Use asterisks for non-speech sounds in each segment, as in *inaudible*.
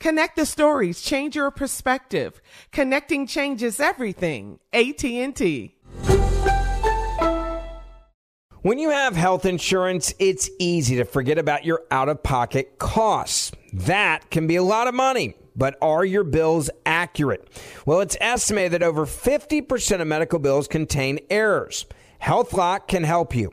Connect the stories, change your perspective. Connecting changes everything. AT&T. When you have health insurance, it's easy to forget about your out-of-pocket costs. That can be a lot of money. But are your bills accurate? Well, it's estimated that over 50% of medical bills contain errors. HealthLock can help you.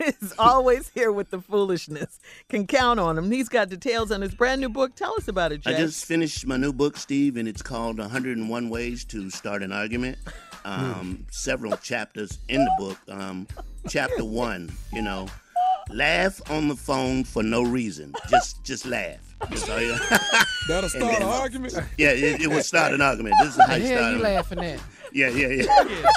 is always here with the foolishness. Can count on him. He's got details on his brand new book. Tell us about it, Jay. I just finished my new book, Steve, and it's called 101 Ways to Start an Argument. Um, *laughs* several chapters in the book. Um, chapter one, you know, laugh on the phone for no reason. Just, just laugh. Just, *laughs* That'll And start an argument. Yeah, it, it will start an argument. This is how The you hell start. you an- laughing at? Yeah, yeah, yeah. Yeah.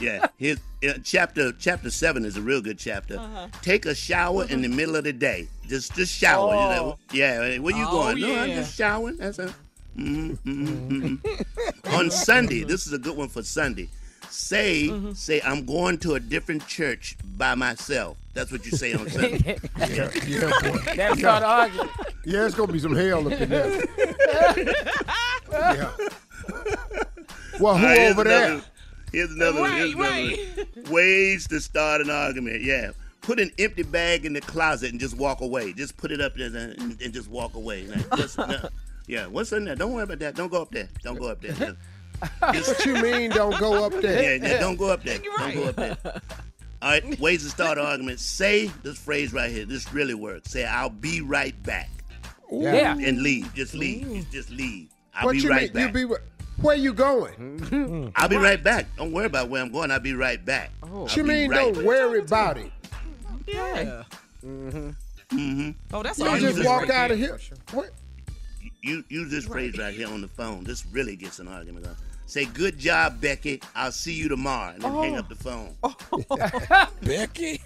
Yeah, Here's, uh, chapter chapter seven is a real good chapter. Take a shower in the middle of the day. Just just shower. You know? Yeah, where you Oh, going? No, I'm just showering. That's a. mhm, mhm, mhm. *laughs* On Sunday, this is a good one for Sunday. Say say I'm going to a different church by myself. That's what you say on Sunday. *laughs* Yeah, yeah, boy. That's not arguing. Yeah, it's gonna be some hell up in there. *laughs* yeah. Well, who All right, here's over there? Another- Here's another one. Here's another one. *laughs* Ways to start an argument. Yeah. Put an empty bag in the closet and just walk away. Just put it up there and, and just walk away. Like, just, *laughs* no. Yeah, what's in there? Don't worry about that. Don't go up there. Don't go up there. Just- *laughs* What you mean? Don't go up there? yeah, yeah, don't go up there. Don't go up there. All right, ways to start an argument. Say this phrase right here. This really works. Say, I'll be right back. Yeah. And leave. Just leave. Just leave. I'll what be you right mean? back. You be where you going? I'll be right back. Don't worry about where I'm going. I'll be right back. What I'll you mean? right Don't worry about it. Yeah. Mm-hmm. Mm-hmm. Oh, that's You all just you walk out of here. What? You use this phrase right here on the phone. This really gets an argument going. Say, "Good job, Becky. I'll see you tomorrow," and then hang up the phone. *laughs* *laughs* Becky?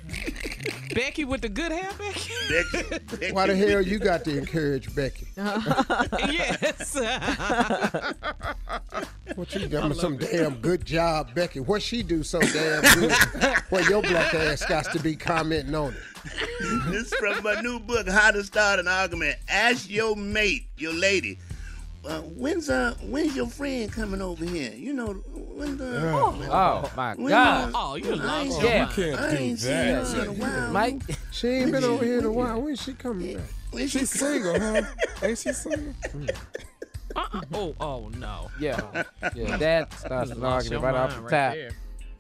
Becky with the good hair, Becky? Becky, Becky Why the hell you got to encourage Becky? *laughs* yes. *laughs* What you got me some damn good job, Becky? What she do so damn good? well, your black ass got to be commenting on it. this is from my new book, How to Start an Argument. Ask your mate, your lady, uh, when's uh when's your friend coming over here? You know when the Oh my when, God. uh, Oh, you I lost ain't- your You can't I do ain't seen that. her in a while. Mike. She ain't been over here in a while. When's she coming back? When She's single, huh? *laughs* Ain't she single? Uh-uh. Oh, oh no. Yeah, *laughs* yeah. That starts You an argument right off mind the top. there.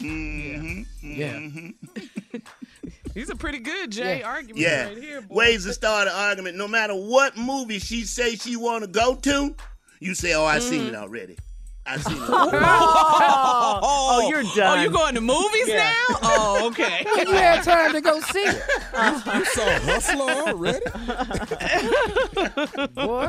Mhm, Yeah. *laughs* mhm. These are pretty good, Jay, Yeah. arguments Yeah. right here, boy. Ways to start an argument. No matter what movie she say she want to go to, you say, "Oh, I seen Mm-hmm. it already. I seen it." *laughs* Oh, oh, you're done. Oh, you going to movies now? Oh, okay. *laughs* You had time to go see it, *laughs* You saw Hustler already? boy.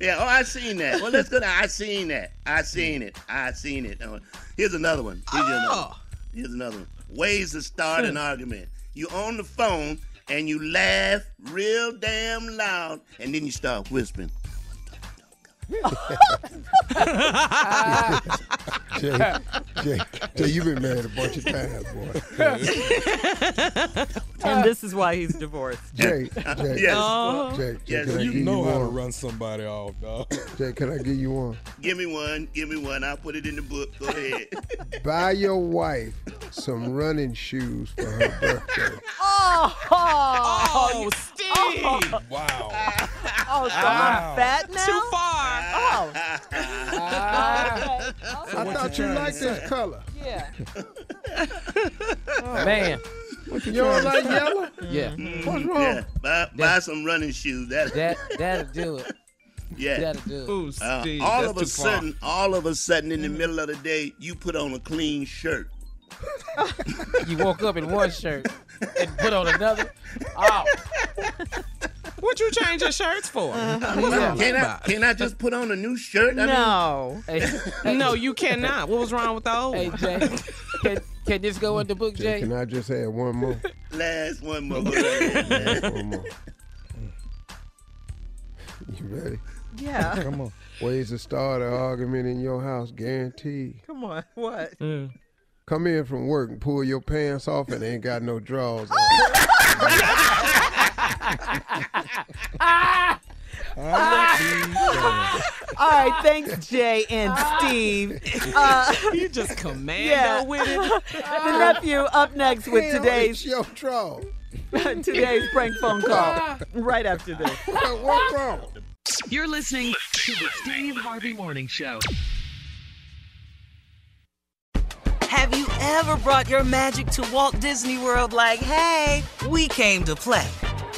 yeah. Oh, I seen that. Well, let's go. To, I seen that. I seen it. I seen it. Uh, here's another one. Here's another. One. Oh. Here's another one. Ways to start an argument. You on the phone and you laugh real damn loud, and then you start whispering. Jay, Jay, Jay, you've been married a bunch of times, boy. *laughs* and this is why he's divorced. Jay, Jay, Yes. Oh. Jay, Jay, Yes, can I You give know you how to run somebody off, dog. Jay, can I give you one? Give me one. Give me one. I'll put it in the book. Go ahead. *laughs* Buy your wife some running shoes for her birthday. Oh, Oh, Steve. Wow. oh, so Wow. I'm fat now? Too far. Oh, *laughs* Ah, I thought you liked this color. yeah. *laughs* man. You don't like yellow? Yeah, What's wrong? yeah. Buy, buy some running shoes. That. that that'll do it. *laughs* yeah. That'll do it. Ooh, Uh, all of a too far. sudden, all of a sudden, in the middle of the day, you put on a clean shirt. You woke up in one shirt and put on another. Oh, What you change your shirts for? Uh-huh. What's that Can I, can I just put on a new shirt? I No. hey, hey, No, you cannot. What was wrong with the old hey. Jay. Can, can this go in the book, Jay, Jay? can I just have one more? *laughs* last one more. Go ahead, man. Last one more. You ready? Yeah. Come on. Ways to start an argument in your house, guaranteed. Come on. What? Come in from work and pull your pants off and ain't got no drawers on. *laughs* *laughs* *laughs* All right. Thanks, Jay and Steve. Uh, *laughs* You just commando Yeah. with it. the nephew up next with today's it's your drawers. *laughs* today's prank phone call. Right after this. What's wrong? You're listening to the Steve Harvey Morning Show. Have you ever brought your magic to Walt Disney World like, hey, we came to play?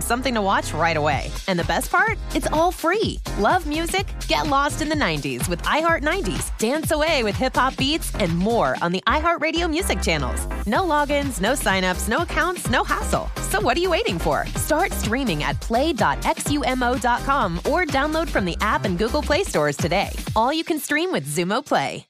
something to watch right away. And the best part? It's all free. Love music? Get lost in the 90s with iHeart 90s, dance away with hip hop beats, and more on the iHeartRadio music channels. No logins, no signups, no accounts, no hassle. So what are you waiting for? Start streaming at play.xumo.com or download from the app and Google Play stores today. All you can stream with Xumo Play.